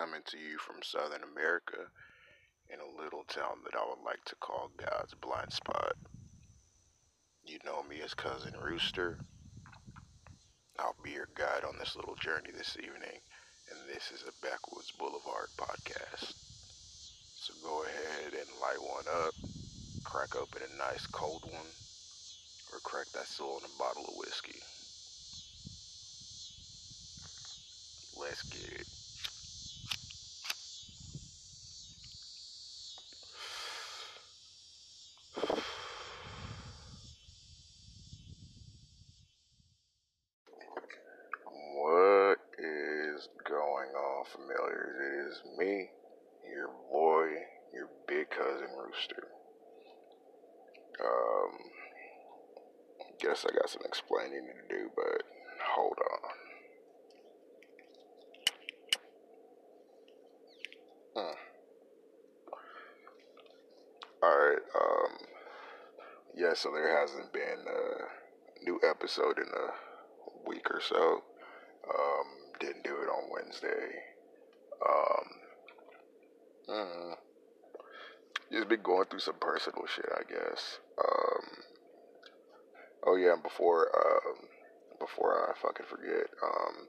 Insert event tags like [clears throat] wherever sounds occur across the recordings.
coming to you from Southern America in a little town that I would like to call God's blind spot. You know me as Cousin Rooster. I'll be your guide on this little journey this evening, and this is a Backwoods Boulevard podcast. So go ahead and light one up, crack open a nice cold one, or crack that soul in a bottle of whiskey. Let's get it. What is going on, familiars? It is me, your boy, your big cousin Rooster. Um, guess I got some explaining to do, but hold on. Hmm. Alright, um, yeah, so there hasn't been a new episode in a week or so. Um, didn't do it on Wednesday. Um, mm, just been going through some personal shit, I guess. Yeah, before, um, before I fucking forget, um,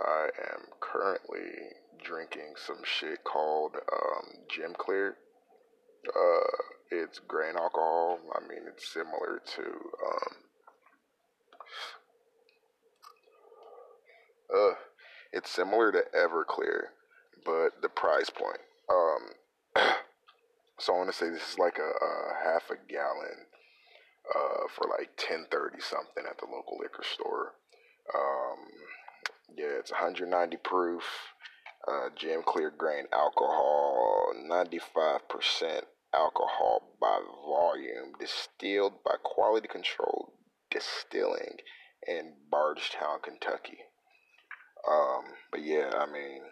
I am currently drinking some shit called, um, Gem Clear. Uh, it's grain alcohol. I mean, it's similar to, um, uh, it's similar to Everclear, but the price point. Um, [coughs] so I want to say this is like a, a half a gallon, uh, for like ten thirty something at the local liquor store. Um, yeah, it's 190 proof, uh, Gem Clear grain alcohol, 95% alcohol by volume, distilled by quality control distilling in Bardstown, Kentucky. Um, but yeah, I mean,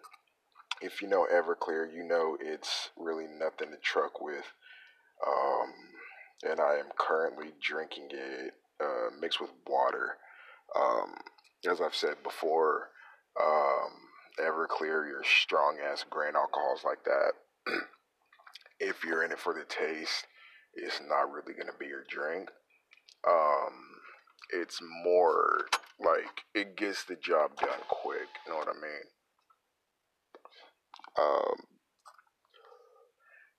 if you know Everclear, you know it's really nothing to truck with. Um, and I am currently drinking it uh, mixed with water. Um, as I've said before, um, Everclear, your strong ass grain alcohols like that, [clears throat] if you're in it for the taste, it's not really going to be your drink. Um, it's more like it gets the job done quick. You know what I mean? Um,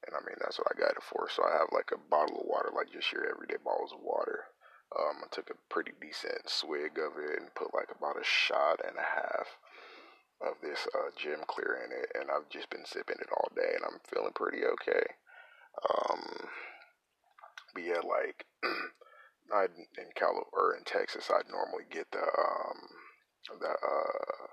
and I mean that's what I got it for. So I have like a bottle of water, like just your everyday bottles of water. Um, I took a pretty decent swig of it and put like about a shot and a half of this uh, Gem Clear in it, and I've just been sipping it all day, and I'm feeling pretty okay. Um, but yeah, like [clears throat] I in Cali or in Texas, I'd normally get the um the uh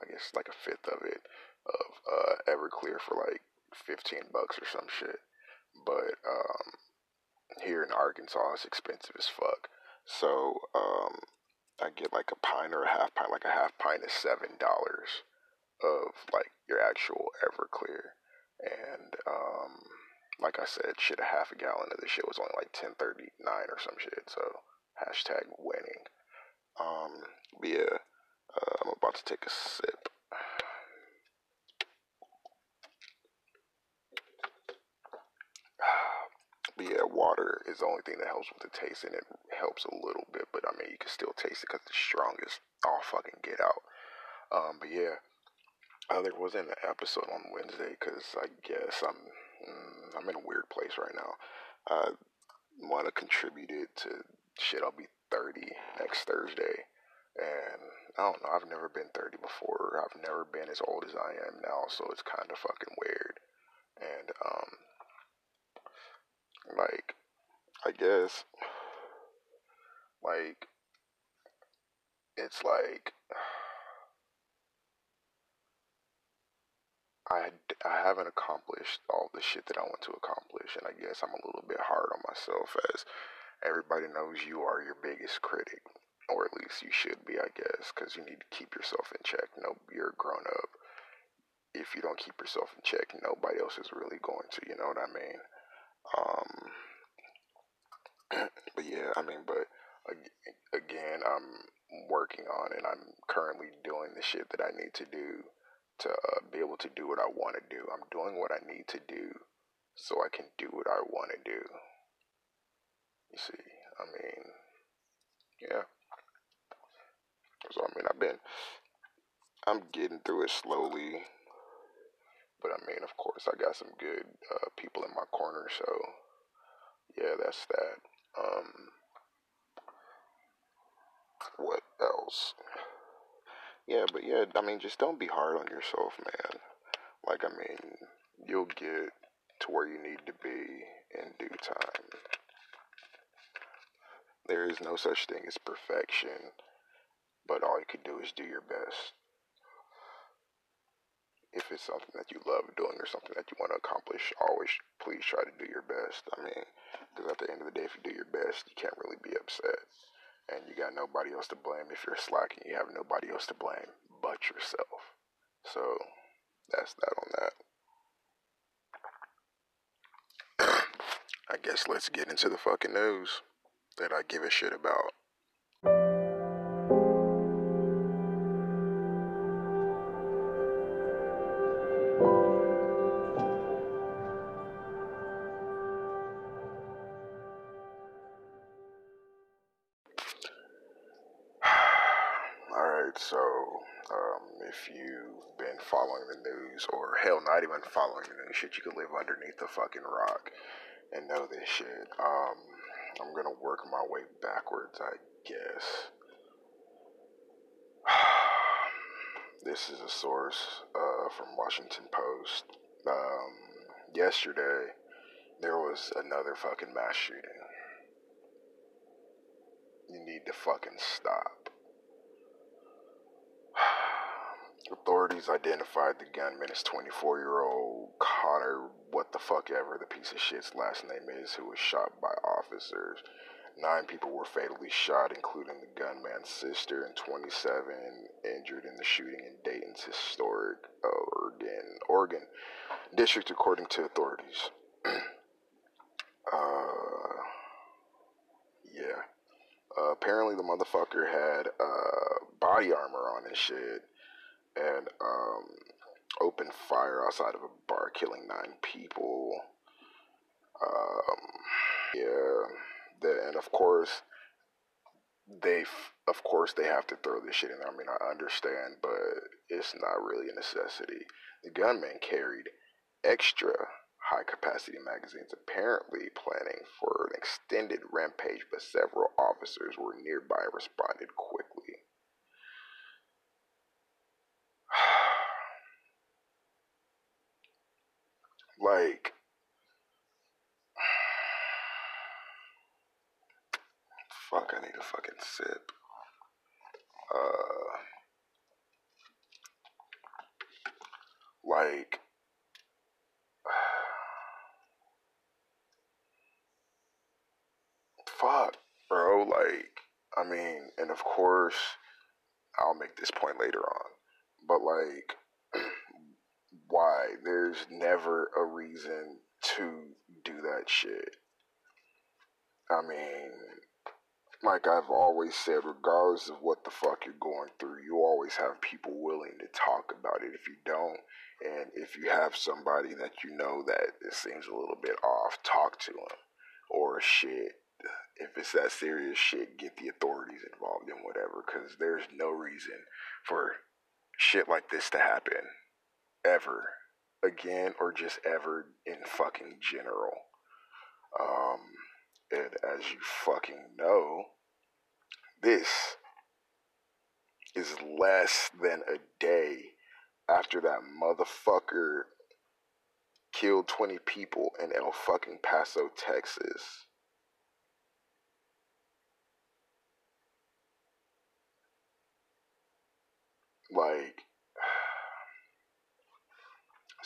I guess like a fifth of it of uh Everclear for like fifteen bucks or some shit. But um here in Arkansas it's expensive as fuck. So um I get like a pint or a half pint, like a half pint is seven dollars of like your actual Everclear. And um like I said, shit, a half a gallon of this shit was only like ten thirty nine or some shit. So hashtag winning. Um, yeah, uh, I'm about to take a sip. But yeah, water is the only thing that helps with the taste, and it helps a little bit. But I mean, you can still taste it because it's strongest. All fucking get out. Um, but yeah, uh, there wasn't an episode on Wednesday because I guess I'm mm, I'm in a weird place right now. I want to contribute to shit. I'll be 30 next Thursday, and I don't know. I've never been 30 before. I've never been as old as I am now, so it's kind of fucking weird. And um, like, I guess, like, it's like. [sighs] I, I haven't accomplished all the shit that I want to accomplish, and I guess I'm a little bit hard on myself as everybody knows you are your biggest critic, or at least you should be, I guess, because you need to keep yourself in check. No, you're grown up. If you don't keep yourself in check, nobody else is really going to. You know what I mean? Um, [clears throat] but yeah, I mean, but again, I'm working on it. I'm currently doing the shit that I need to do to uh, be able to do what I want to do. I'm doing what I need to do so I can do what I want to do. You see, I mean, yeah. So I mean, I've been, I'm getting through it slowly, but I mean, of course, I got some good uh, people in my corner, so yeah, that's that. Um, what else? Yeah, but yeah, I mean, just don't be hard on yourself, man. Like, I mean, you'll get to where you need to be in due time. There is no such thing as perfection, but all you can do is do your best. If it's something that you love doing or something that you want to accomplish, always please try to do your best. I mean, because at the end of the day, if you do your best, you can't really be upset. And you got nobody else to blame. If you're slacking, you have nobody else to blame but yourself. So, that's that on that. [coughs] I guess let's get into the fucking news that I give a shit about. So um, if you've been following the news, or hell, not even following the news, shit, you could live underneath the fucking rock and know this shit. Um, I'm gonna work my way backwards, I guess. [sighs] this is a source uh, from Washington Post. Um, yesterday, there was another fucking mass shooting. You need to fucking stop. Authorities identified the gunman as 24 year old Connor, what the fuck ever the piece of shit's last name is, who was shot by officers. Nine people were fatally shot, including the gunman's sister, and 27 injured in the shooting in Dayton's historic Oregon, Oregon district, according to authorities. [clears throat] uh, yeah. Uh, apparently, the motherfucker had uh, body armor on and shit and um, opened fire outside of a bar, killing nine people. Um, yeah, the, and of course, they of course they have to throw this shit in. There. I mean, I understand, but it's not really a necessity. The gunman carried extra high capacity magazines, apparently planning for an extended rampage, but several officers were nearby and responded quickly. Like fuck I need a fucking sip. Uh like [sighs] fuck bro like I mean and of course I'll make this point later on but like why there's never a reason to do that shit. I mean, like I've always said, regardless of what the fuck you're going through, you always have people willing to talk about it. If you don't, and if you have somebody that you know that it seems a little bit off, talk to them. Or shit, if it's that serious shit, get the authorities involved in whatever, because there's no reason for shit like this to happen ever again or just ever in fucking general. Um, and as you fucking know, this is less than a day after that motherfucker killed 20 people in El fucking Paso, Texas. Like,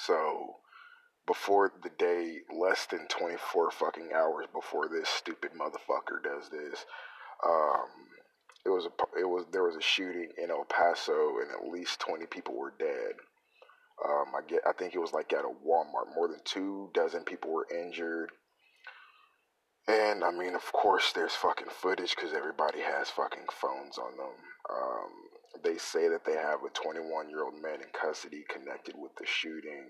so before the day, less than 24 fucking hours before this stupid motherfucker does this, um, it was a it was there was a shooting in El Paso and at least 20 people were dead. Um, I get I think it was like at a Walmart. More than two dozen people were injured. And I mean, of course, there's fucking footage because everybody has fucking phones on them. Um, they say that they have a 21 year old man in custody connected with the shooting,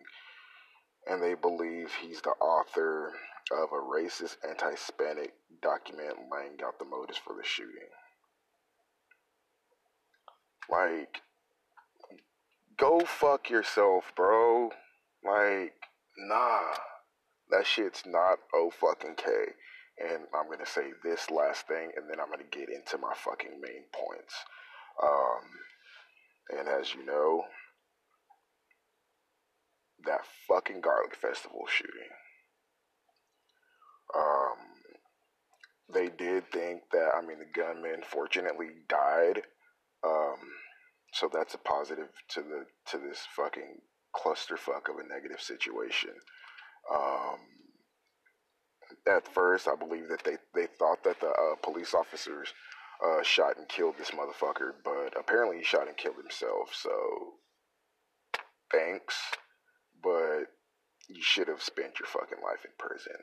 and they believe he's the author of a racist anti Hispanic document laying out the motives for the shooting. Like, go fuck yourself, bro. Like, nah. That shit's not oh fucking K. And I'm gonna say this last thing and then I'm gonna get into my fucking main points. Um, and as you know, that fucking Garlic Festival shooting. Um, they did think that, I mean, the gunman fortunately died. Um, so that's a positive to the to this fucking clusterfuck of a negative situation. Um, at first, I believe that they, they thought that the uh, police officers uh, shot and killed this motherfucker, but apparently he shot and killed himself. So, thanks, but you should have spent your fucking life in prison.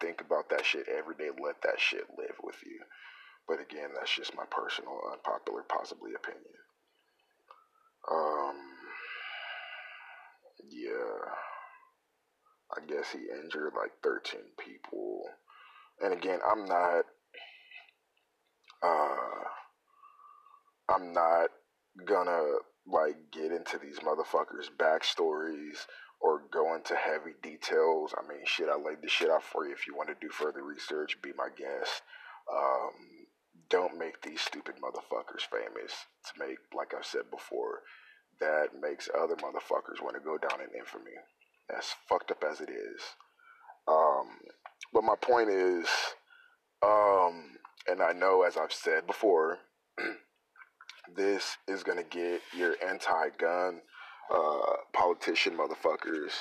Think about that shit every day. Let that shit live with you. But again, that's just my personal, unpopular, possibly opinion. Um, yeah. I guess he injured like 13 people. And again, I'm not uh I'm not gonna like get into these motherfuckers' backstories or go into heavy details. I mean, shit, I laid this shit out for you. If you want to do further research, be my guest. Um, don't make these stupid motherfuckers famous to make, like I've said before, that makes other motherfuckers want to go down in infamy as fucked up as it is. Um, but my point is, um, and I know as I've said before, [clears throat] this is gonna get your anti-gun uh, politician motherfuckers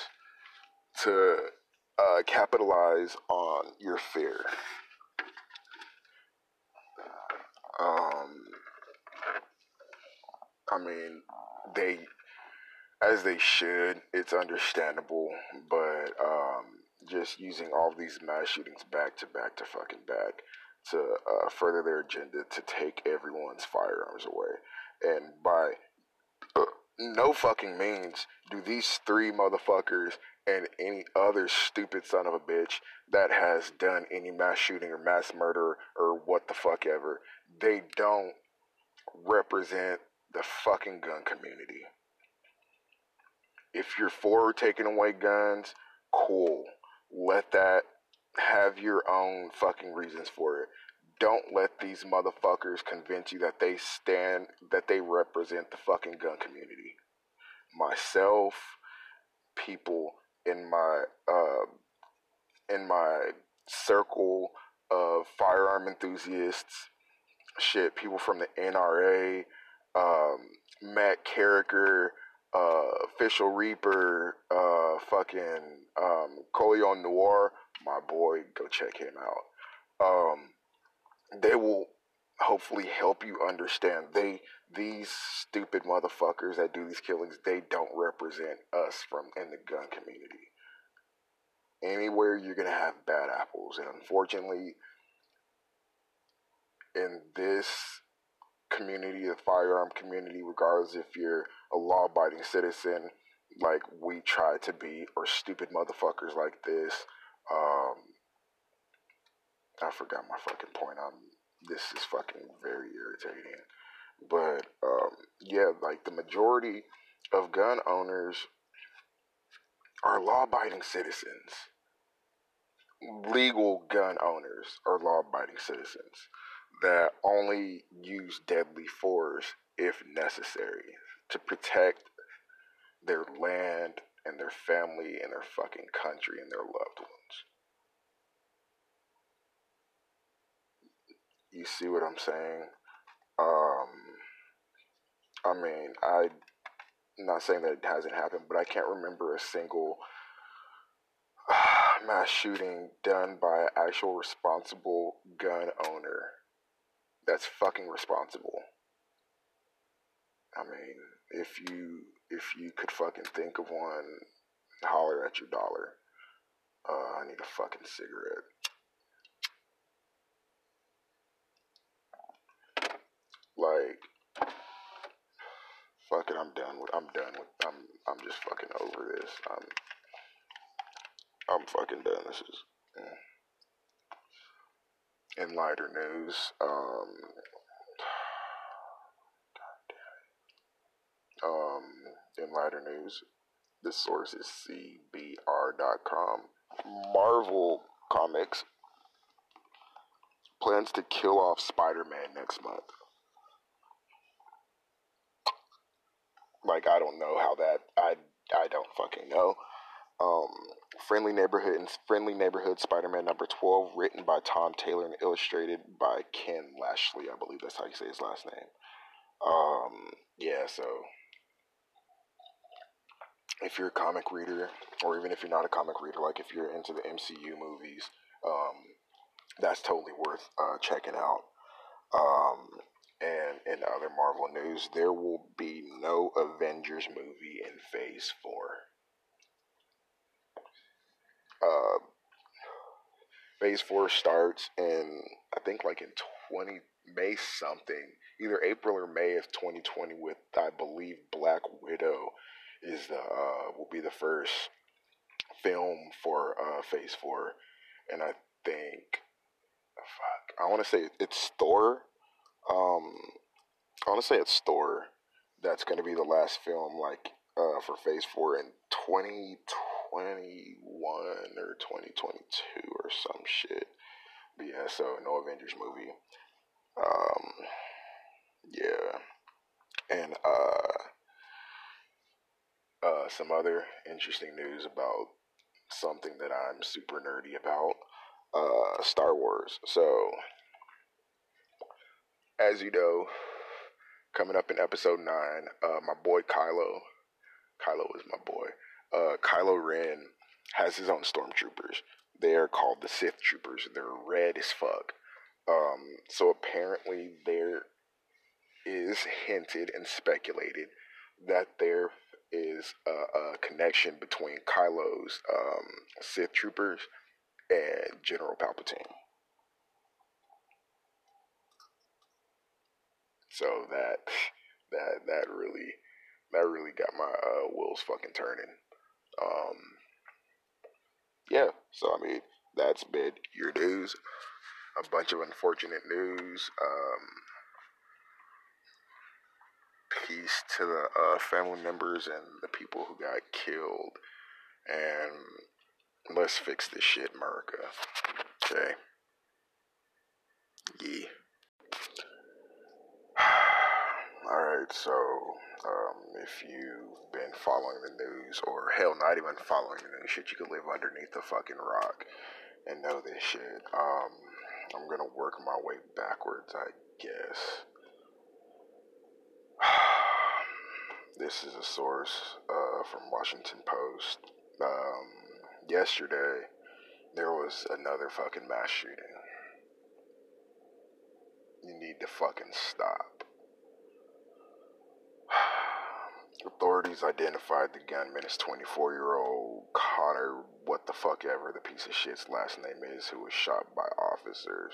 to uh, capitalize on your fear. Um, I mean, they as they should. It's understandable, but um, just using all these mass shootings back to back to fucking back to uh, further their agenda to take everyone's firearms away, and by uh, no fucking means do these three motherfuckers and any other stupid son of a bitch that has done any mass shooting or mass murder or what the fuck ever, they don't represent the fucking gun community. If you're for taking away guns, cool. Let that have your own fucking reasons for it. Don't let these motherfuckers convince you that they stand, that they represent the fucking gun community. Myself, people in my, uh, in my circle of firearm enthusiasts, shit, people from the NRA, um, Matt Carriker, uh, Official Reaper, uh, fucking um, Colion Noir, my boy, go check him out. Um, they will hopefully help you understand they these stupid motherfuckers that do these killings they don't represent us from in the gun community anywhere you're gonna have bad apples and unfortunately in this community the firearm community regardless if you're a law abiding citizen like we try to be, or stupid motherfuckers like this. Um, I forgot my fucking point. I'm. This is fucking very irritating. But um, yeah, like the majority of gun owners are law abiding citizens. Legal gun owners are law abiding citizens that only use deadly force if necessary to protect their land and their family and their fucking country and their loved ones. You see what I'm saying? Um, I mean, I, am not saying that it hasn't happened, but I can't remember a single [sighs] mass shooting done by an actual responsible gun owner that's fucking responsible. I mean, if you if you could fucking think of one, holler at your dollar. Uh, I need a fucking cigarette. Like, fuck it, I'm done with. I'm done with. I'm. I'm just fucking over this. I'm. I'm fucking done. This is. Yeah. In lighter news, um, in lighter news, the source is CBR.com. Marvel Comics plans to kill off Spider-Man next month. Like I don't know how that I I don't fucking know. Um, Friendly Neighborhood and Friendly Neighborhood Spider-Man number 12 written by Tom Taylor and illustrated by Ken Lashley, I believe that's how you say his last name. Um, yeah, so if you're a comic reader or even if you're not a comic reader like if you're into the MCU movies, um, that's totally worth uh, checking out. Um, and in other Marvel news, there will be no Avengers movie in Phase 4. Uh, phase 4 starts in, I think, like in 20, May something, either April or May of 2020, with, I believe, Black Widow is the, uh, will be the first film for uh, Phase 4. And I think, fuck, I want to say it's Thor um, I want to say it's Thor. That's going to be the last film, like, uh, for Phase 4 in 2021 or 2022 or some shit. But yeah, so no Avengers movie. Um, yeah. And, uh, uh, some other interesting news about something that I'm super nerdy about. Uh, Star Wars. So, as you know, coming up in episode nine, uh, my boy Kylo, Kylo is my boy. Uh, Kylo Ren has his own stormtroopers. They are called the Sith Troopers. They're red as fuck. Um, so apparently there is hinted and speculated that there is a, a connection between Kylo's um, Sith Troopers and General Palpatine. So that that that really that really got my uh, wheels fucking turning. Um, yeah, so I mean that's been your news. A bunch of unfortunate news. Um, peace to the uh, family members and the people who got killed. And let's fix this shit, America. Okay. Yeah. [sighs] Alright, so um, if you've been following the news, or hell, not even following the news, shit, you could live underneath the fucking rock and know this shit. Um, I'm gonna work my way backwards, I guess. [sighs] this is a source uh, from Washington Post. Um, yesterday, there was another fucking mass shooting. You need to fucking stop. [sighs] Authorities identified the gunman as 24 year old Connor, what the fuck ever the piece of shit's last name is, who was shot by officers.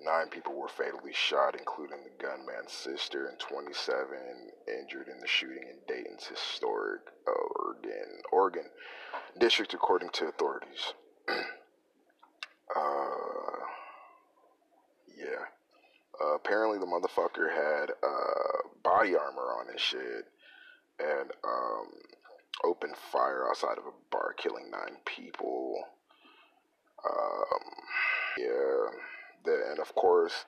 Nine people were fatally shot, including the gunman's sister, and 27 injured in the shooting in Dayton's historic Oregon, Oregon district, according to authorities. [clears throat] uh, yeah. Uh, apparently, the motherfucker had uh, body armor on his shit and um, opened fire outside of a bar, killing nine people. Um, yeah, and of course,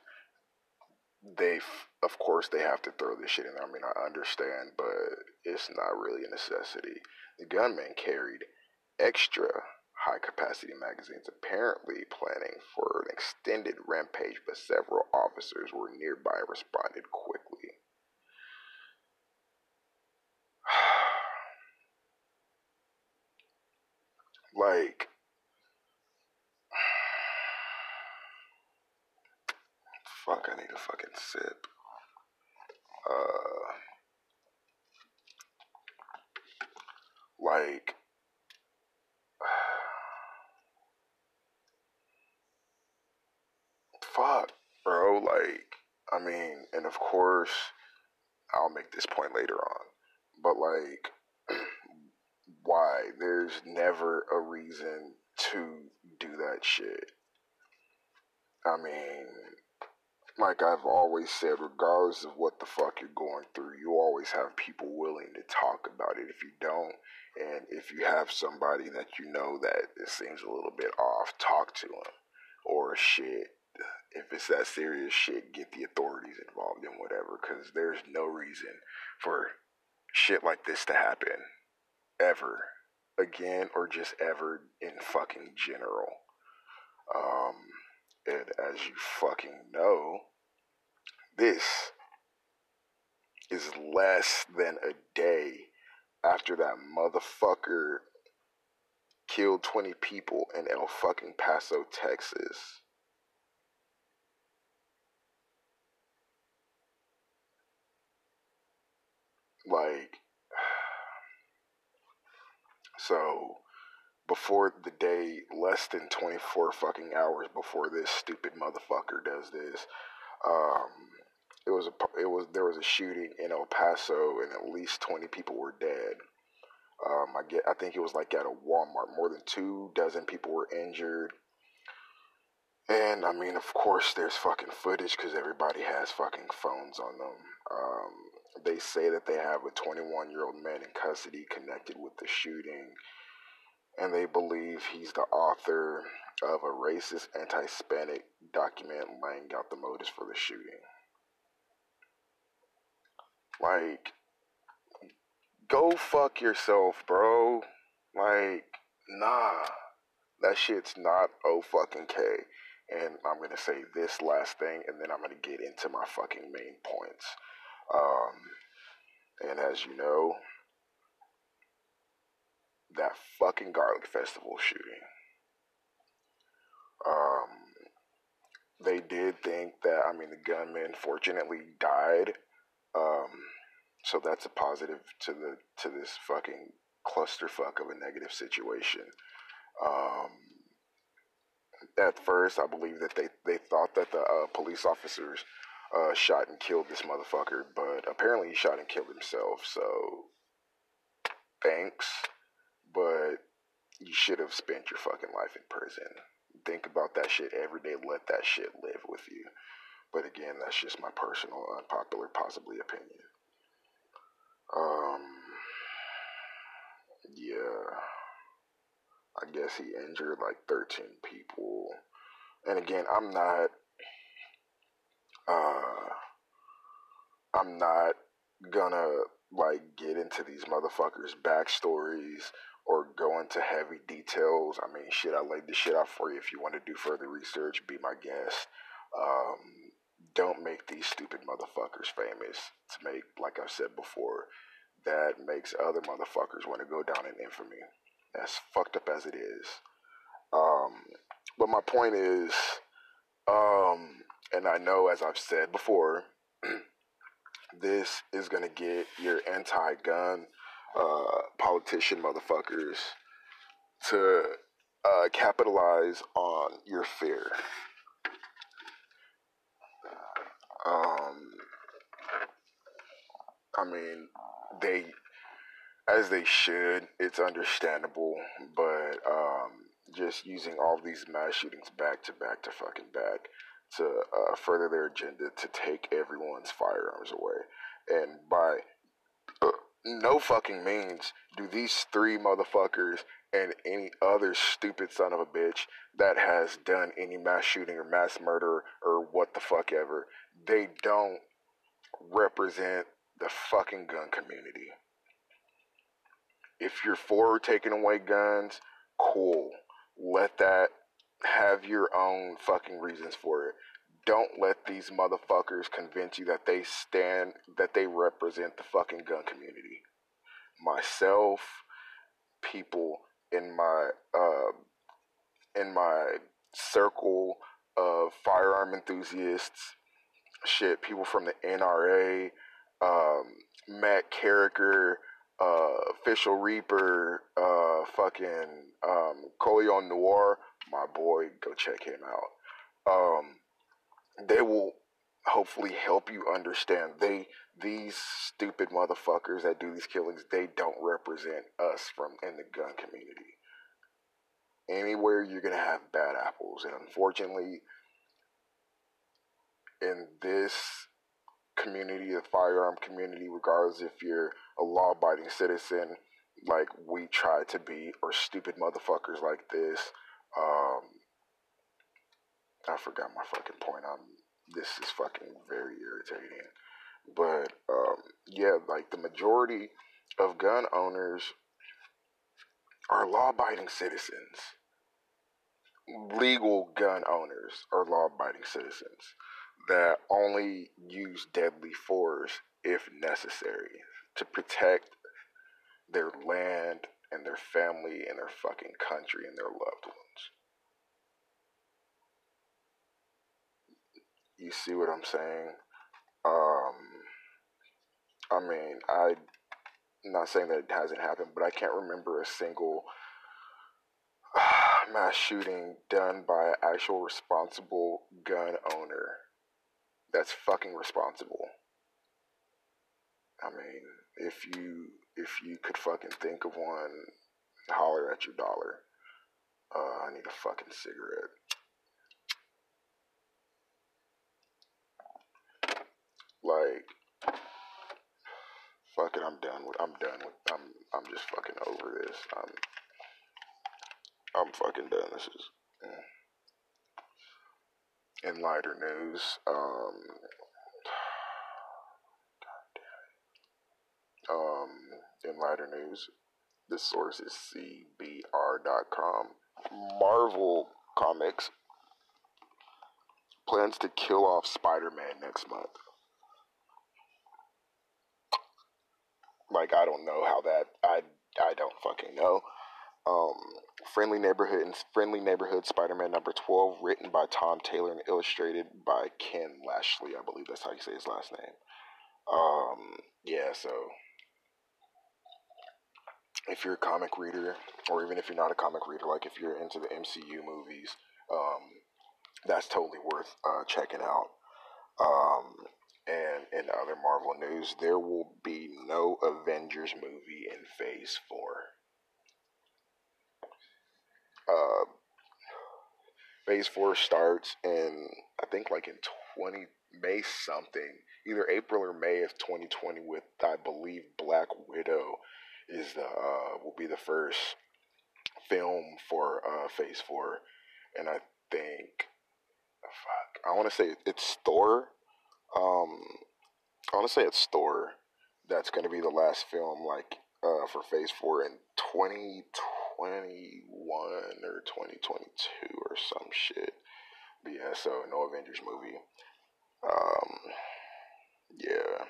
they of course they have to throw this shit in there. I mean, I understand, but it's not really a necessity. The gunman carried extra high capacity magazines, apparently planning for an extended rampage, but several officers were nearby and responded quickly. [sighs] like fuck I need a fucking sip. Uh like [sighs] fuck bro like I mean and of course I'll make this point later on but like, [clears throat] why? There's never a reason to do that shit. I mean, like I've always said, regardless of what the fuck you're going through, you always have people willing to talk about it. If you don't, and if you have somebody that you know that it seems a little bit off, talk to them. Or shit, if it's that serious shit, get the authorities involved in whatever, because there's no reason for shit like this to happen ever again or just ever in fucking general. Um, and as you fucking know, this is less than a day after that motherfucker killed 20 people in El fucking Paso, Texas. Like, [sighs] so before the day, less than 24 fucking hours before this stupid motherfucker does this, um, it was a it was there was a shooting in El Paso and at least 20 people were dead. Um, I get I think it was like at a Walmart. More than two dozen people were injured. And I mean, of course, there's fucking footage because everybody has fucking phones on them. Um, they say that they have a 21 year old man in custody connected with the shooting, and they believe he's the author of a racist anti Hispanic document laying out the motives for the shooting. Like, go fuck yourself, bro. Like, nah. That shit's not oh fucking K. And I'm gonna say this last thing, and then I'm gonna get into my fucking main points. Um, and as you know, that fucking Garlic Festival shooting. Um, they did think that, I mean, the gunman fortunately died. Um, so that's a positive to the to this fucking clusterfuck of a negative situation. Um, at first, I believe that they, they thought that the uh, police officers uh, shot and killed this motherfucker, but apparently he shot and killed himself. So, thanks, but you should have spent your fucking life in prison. Think about that shit every day. Let that shit live with you. But again, that's just my personal, unpopular, possibly opinion. Um, yeah. I guess he injured like 13 people. And again, I'm not uh I'm not gonna like get into these motherfuckers' backstories or go into heavy details. I mean, shit, I laid the shit out for you. If you want to do further research, be my guest. Um, don't make these stupid motherfuckers famous to make, like I've said before, that makes other motherfuckers want to go down in infamy as fucked up as it is. Um, but my point is, um, and I know as I've said before, [clears throat] this is gonna get your anti-gun uh, politician motherfuckers to uh, capitalize on your fear. Um, I mean, they as they should. It's understandable, but um, just using all these mass shootings back to back to fucking back to uh, further their agenda to take everyone's firearms away, and by uh, no fucking means do these three motherfuckers and any other stupid son of a bitch that has done any mass shooting or mass murder or what the fuck ever, they don't represent the fucking gun community. If you're for taking away guns, cool. Let that have your own fucking reasons for it. Don't let these motherfuckers convince you that they stand, that they represent the fucking gun community. Myself, people in my, uh, in my circle of firearm enthusiasts, shit, people from the NRA, um, Matt Carriker, uh, Official Reaper, uh, fucking um, Colion Noir, my boy, go check him out. Um, they will hopefully help you understand. They these stupid motherfuckers that do these killings, they don't represent us from in the gun community. Anywhere you're gonna have bad apples, and unfortunately, in this community, the firearm community, regardless if you're a law-abiding citizen, like we try to be, or stupid motherfuckers like this. Um, I forgot my fucking point. I'm. This is fucking very irritating. But um, yeah, like the majority of gun owners are law abiding citizens. Legal gun owners are law abiding citizens that only use deadly force if necessary to protect their land and their family and their fucking country and their loved ones. You see what I'm saying? Um, I mean, I, am not saying that it hasn't happened, but I can't remember a single [sighs] mass shooting done by an actual responsible gun owner that's fucking responsible. I mean, if you if you could fucking think of one, holler at your dollar. Uh, I need a fucking cigarette. Like, fuck it, I'm done with. I'm done with. I'm. I'm just fucking over this. I'm. I'm fucking done. This is. In lighter news, um, um, in lighter news, this source is CBR.com. Marvel Comics plans to kill off Spider Man next month. Like I don't know how that I I don't fucking know. Um, Friendly Neighborhood and Friendly Neighborhood Spider-Man number 12 written by Tom Taylor and illustrated by Ken Lashley, I believe that's how you say his last name. Um, yeah, so if you're a comic reader or even if you're not a comic reader like if you're into the MCU movies, um, that's totally worth uh, checking out. Um, and in other Marvel news, there will be no Avengers movie in Phase 4. Uh, phase 4 starts in, I think, like in 20, May something, either April or May of 2020, with, I believe, Black Widow is the, uh, will be the first film for uh, Phase 4. And I think, fuck, I want to say it's Thor um, I want to say it's Thor. That's going to be the last film, like uh, for Phase Four in twenty twenty one or twenty twenty two or some shit. But yeah, so no Avengers movie. Um, yeah,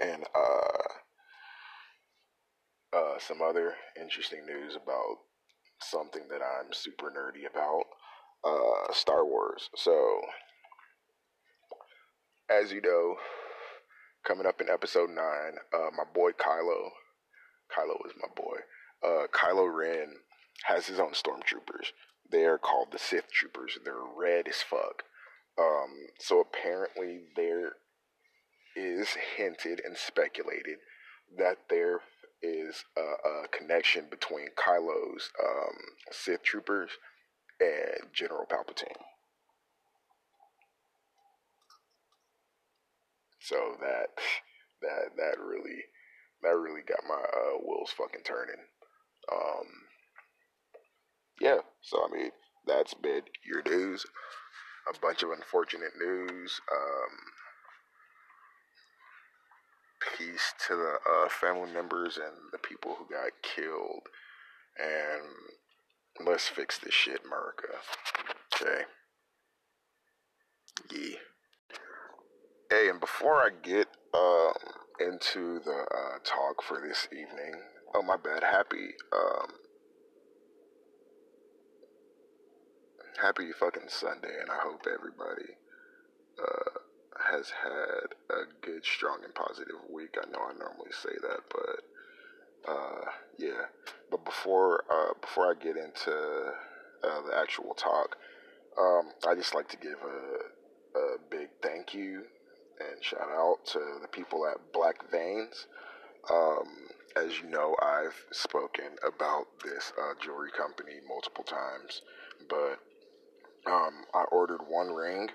and uh, uh, some other interesting news about something that I'm super nerdy about. Uh, Star Wars. So as you know, coming up in episode nine, uh, my boy Kylo, Kylo is my boy. Uh, Kylo Ren has his own stormtroopers. They are called the Sith Troopers. They're red as fuck. Um, so apparently there is hinted and speculated that there is a, a connection between Kylo's um, Sith Troopers and General Palpatine. So that that that really that really got my uh, wheels fucking turning. Um, yeah, so I mean that's been your news. A bunch of unfortunate news. Um, peace to the uh, family members and the people who got killed. And let's fix this shit, America. Okay. Yeah. Hey, and before I get um, into the uh, talk for this evening, oh my bad, happy, um, happy fucking Sunday, and I hope everybody uh, has had a good, strong, and positive week. I know I normally say that, but uh, yeah. But before uh, before I get into uh, the actual talk, um, I just like to give a a big thank you and shout out to the people at Black Veins. Um, as you know, I've spoken about this uh, jewelry company multiple times, but um, I ordered one ring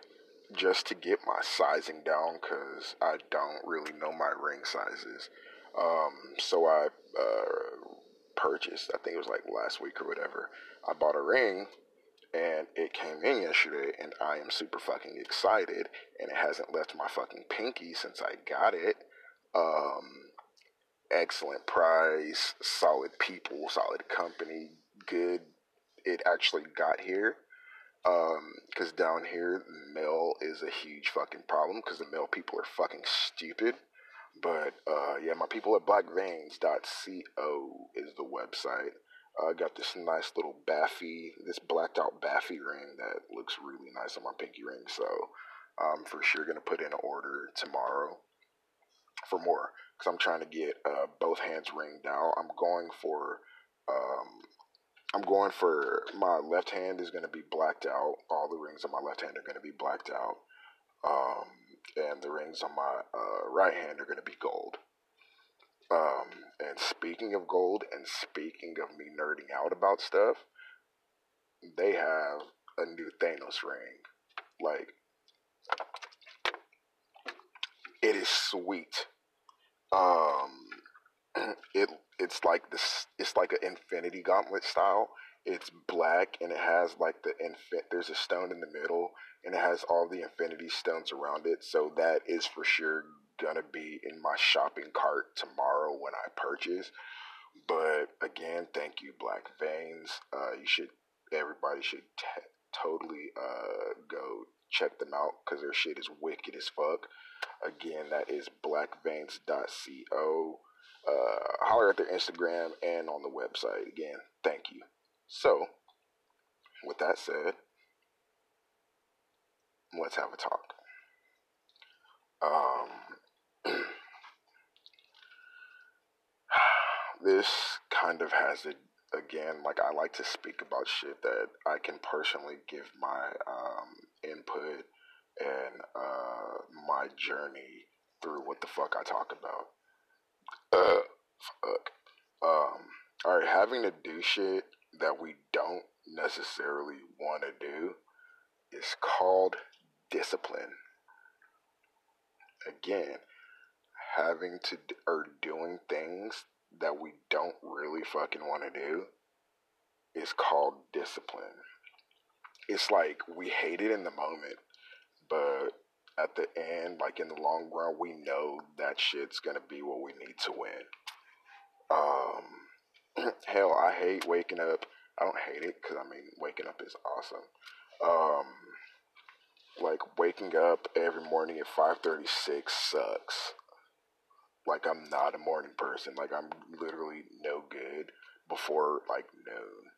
just to get my sizing down because I don't really know my ring sizes. Um, so I uh, purchased, I think it was like last week or whatever, I bought a ring and it came in yesterday and I am super fucking excited and it hasn't left my fucking pinky since I got it. Um, excellent price, solid people, solid company, good. It actually got here. Um, cause down here, mail is a huge fucking problem because the mail people are fucking stupid. But, uh, yeah, my people at blackveins.co is the website. I uh, got this nice little Baffy, this blacked out Baffy ring that looks really nice on my pinky ring. So I'm for sure going to put in an order tomorrow for more because I'm trying to get uh, both hands ringed out. I'm going for, um, I'm going for my left hand is going to be blacked out. All the rings on my left hand are going to be blacked out. Um, and the rings on my uh, right hand are going to be gold. Um, and speaking of gold and speaking of me nerding out about stuff, they have a new Thanos ring. Like, it is sweet. Um, [clears throat] it it's like this. It's like an Infinity Gauntlet style. It's black and it has like the infin. There's a stone in the middle and it has all the Infinity Stones around it. So that is for sure gonna be in my shopping cart tomorrow when I purchase. But again, thank you, Black Veins. Uh, you should, everybody should t- totally uh, go check them out because their shit is wicked as fuck. Again, that is blackveins.co. Uh, holler at their Instagram and on the website. Again, thank you. So, with that said, let's have a talk. Um, [sighs] this kind of has it again like i like to speak about shit that i can personally give my um, input and uh, my journey through what the fuck i talk about. Uh fuck. Um all right having to do shit that we don't necessarily want to do is called discipline. Again having to or doing things that we don't really fucking want to do is called discipline. It's like we hate it in the moment, but at the end, like in the long run, we know that shit's gonna be what we need to win. Um, [clears throat] hell, I hate waking up. I don't hate it because I mean, waking up is awesome. Um, like waking up every morning at 5:36 sucks like I'm not a morning person. Like I'm literally no good before like noon.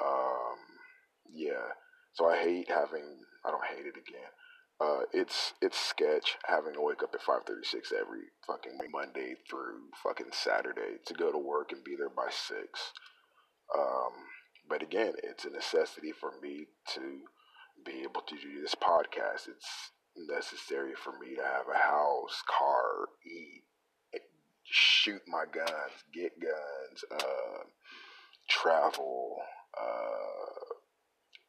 Um, yeah. So I hate having. I don't hate it again. Uh, it's it's sketch having to wake up at five thirty six every fucking Monday through fucking Saturday to go to work and be there by six. Um, but again, it's a necessity for me to be able to do this podcast. It's necessary for me to have a house, car, eat, shoot my guns, get guns, uh, travel, uh,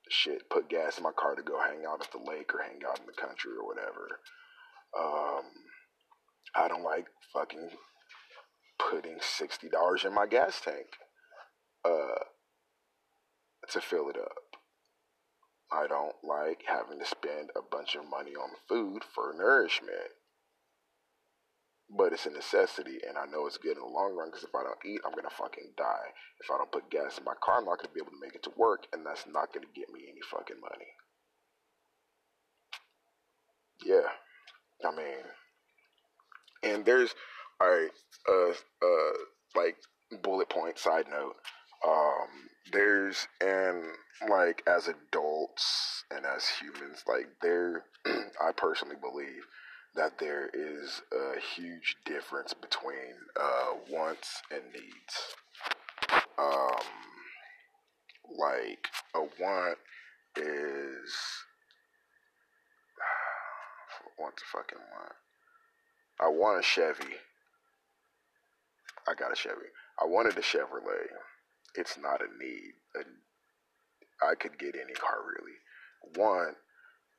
shit, put gas in my car to go hang out at the lake or hang out in the country or whatever. Um, I don't like fucking putting sixty dollars in my gas tank uh, to fill it up. I don't like having to spend a bunch of money on food for nourishment but it's a necessity, and I know it's good in the long run because if I don't eat, I'm gonna fucking die. If I don't put gas in my car, I'm not gonna be able to make it to work, and that's not gonna get me any fucking money. Yeah, I mean, and there's all right, uh, uh, like bullet point side note. Um, there's and like as adults and as humans, like there, [clears throat] I personally believe that there is a huge difference between uh, wants and needs. Um, like a want is [sighs] what's a fucking want? I want a Chevy. I got a Chevy. I wanted a Chevrolet. It's not a need. I could get any car really. One,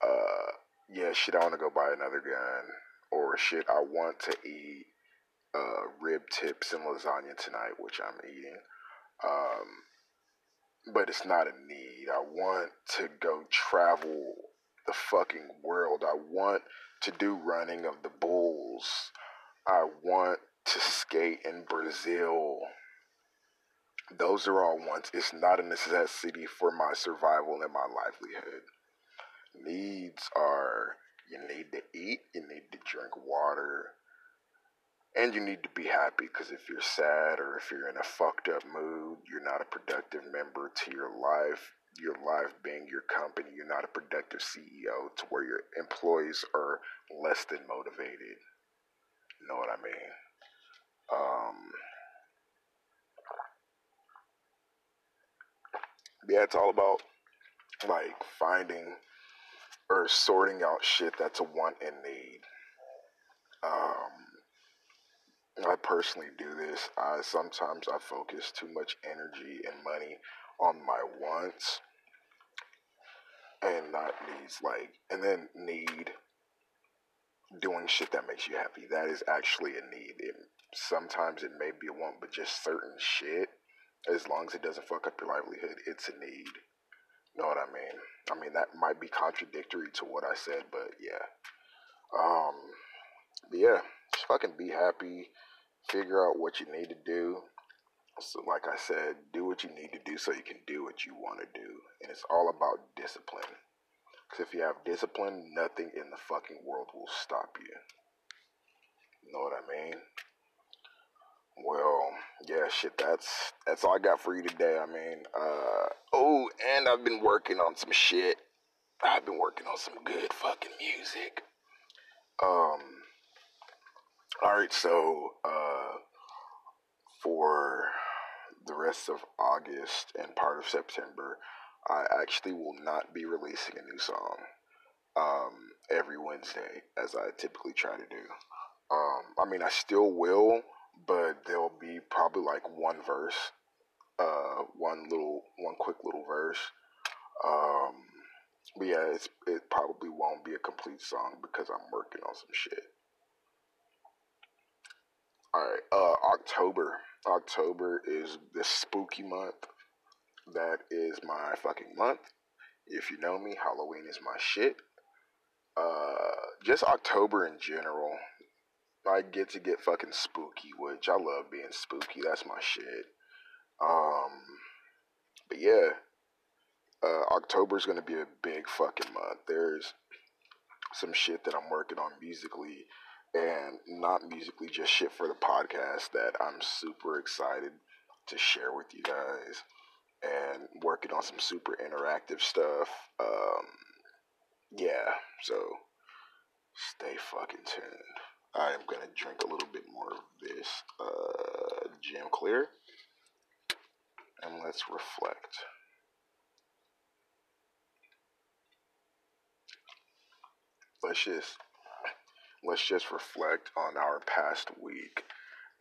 uh, yeah, shit, I want to go buy another gun. Or shit, I want to eat uh, rib tips and lasagna tonight, which I'm eating. Um, but it's not a need. I want to go travel the fucking world. I want to do running of the bulls. I want to skate in Brazil. Those are all wants. It's not a necessity for my survival and my livelihood. Needs are you need to eat, you need to drink water, and you need to be happy because if you're sad or if you're in a fucked up mood, you're not a productive member to your life. Your life being your company, you're not a productive CEO to where your employees are less than motivated. You know what I mean? Um, yeah, it's all about like finding or sorting out shit that's a want and need. Um, I personally do this. I sometimes I focus too much energy and money on my wants and not needs. Like, and then need doing shit that makes you happy. That is actually a need. It, sometimes it may be a want, but just certain shit, as long as it doesn't fuck up your livelihood, it's a need. Know what I mean? I mean that might be contradictory to what I said, but yeah. Um, but yeah, just fucking be happy. Figure out what you need to do. So, like I said, do what you need to do so you can do what you want to do, and it's all about discipline. Because if you have discipline, nothing in the fucking world will stop you. You know what I mean? Well, yeah, shit. That's that's all I got for you today. I mean, uh, oh, and I've been working on some shit. I've been working on some good fucking music. Um. All right, so uh, for the rest of August and part of September, I actually will not be releasing a new song um, every Wednesday as I typically try to do. Um, I mean, I still will, but there'll be probably like one verse, uh, one little, one quick little verse. Um, but yeah, it's, it probably won't be a complete song because I'm working on some shit. All right, uh, October. October is the spooky month. That is my fucking month. If you know me, Halloween is my shit. Uh, just October in general. I get to get fucking spooky, which I love being spooky. That's my shit. Um, but yeah, uh, October is gonna be a big fucking month. There's some shit that I'm working on musically, and not musically, just shit for the podcast that I'm super excited to share with you guys. And working on some super interactive stuff. Um, yeah, so stay fucking tuned. I am gonna drink a little bit more of this uh, Gem Clear, and let's reflect. Let's just let's just reflect on our past week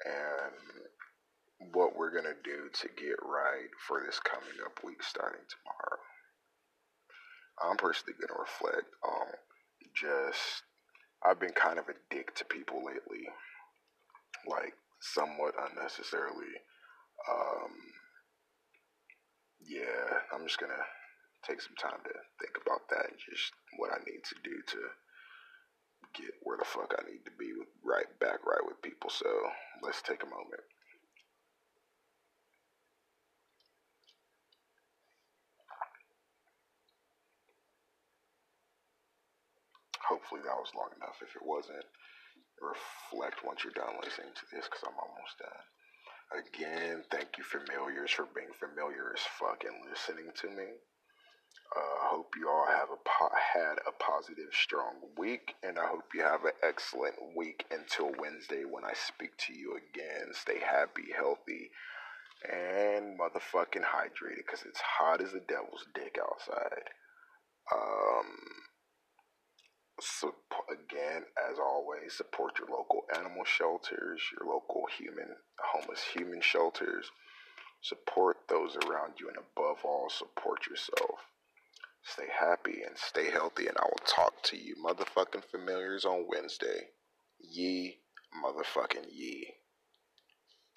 and what we're gonna do to get right for this coming up week starting tomorrow. I'm personally gonna reflect on just I've been kind of a dick to people lately, like somewhat unnecessarily. Um, yeah, I'm just gonna take some time to think about that and just what I need to do to get where the fuck I need to be with right back right with people. So let's take a moment. Hopefully that was long enough. If it wasn't, reflect once you're done listening to this because I'm almost done. Again, thank you, familiars, for being familiar as fuck and listening to me. Uh, hope you all have a po- had a positive, strong week, and I hope you have an excellent week until Wednesday when I speak to you again. Stay happy, healthy, and motherfucking hydrated because it's hot as the devil's dick outside. Um, So again, as always, support your local animal shelters, your local human homeless human shelters. Support those around you, and above all, support yourself. Stay happy and stay healthy, and I will talk to you motherfucking familiars on Wednesday. Ye motherfucking ye.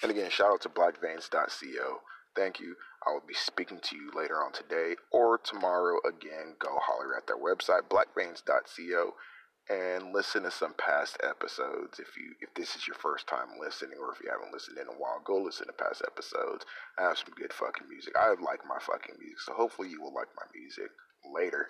And again, shout out to blackveins.co. Thank you. I will be speaking to you later on today or tomorrow. Again, go holler at their website, blackveins.co, and listen to some past episodes. If you if this is your first time listening, or if you haven't listened in a while, go listen to past episodes. I have some good fucking music. I like my fucking music, so hopefully you will like my music later.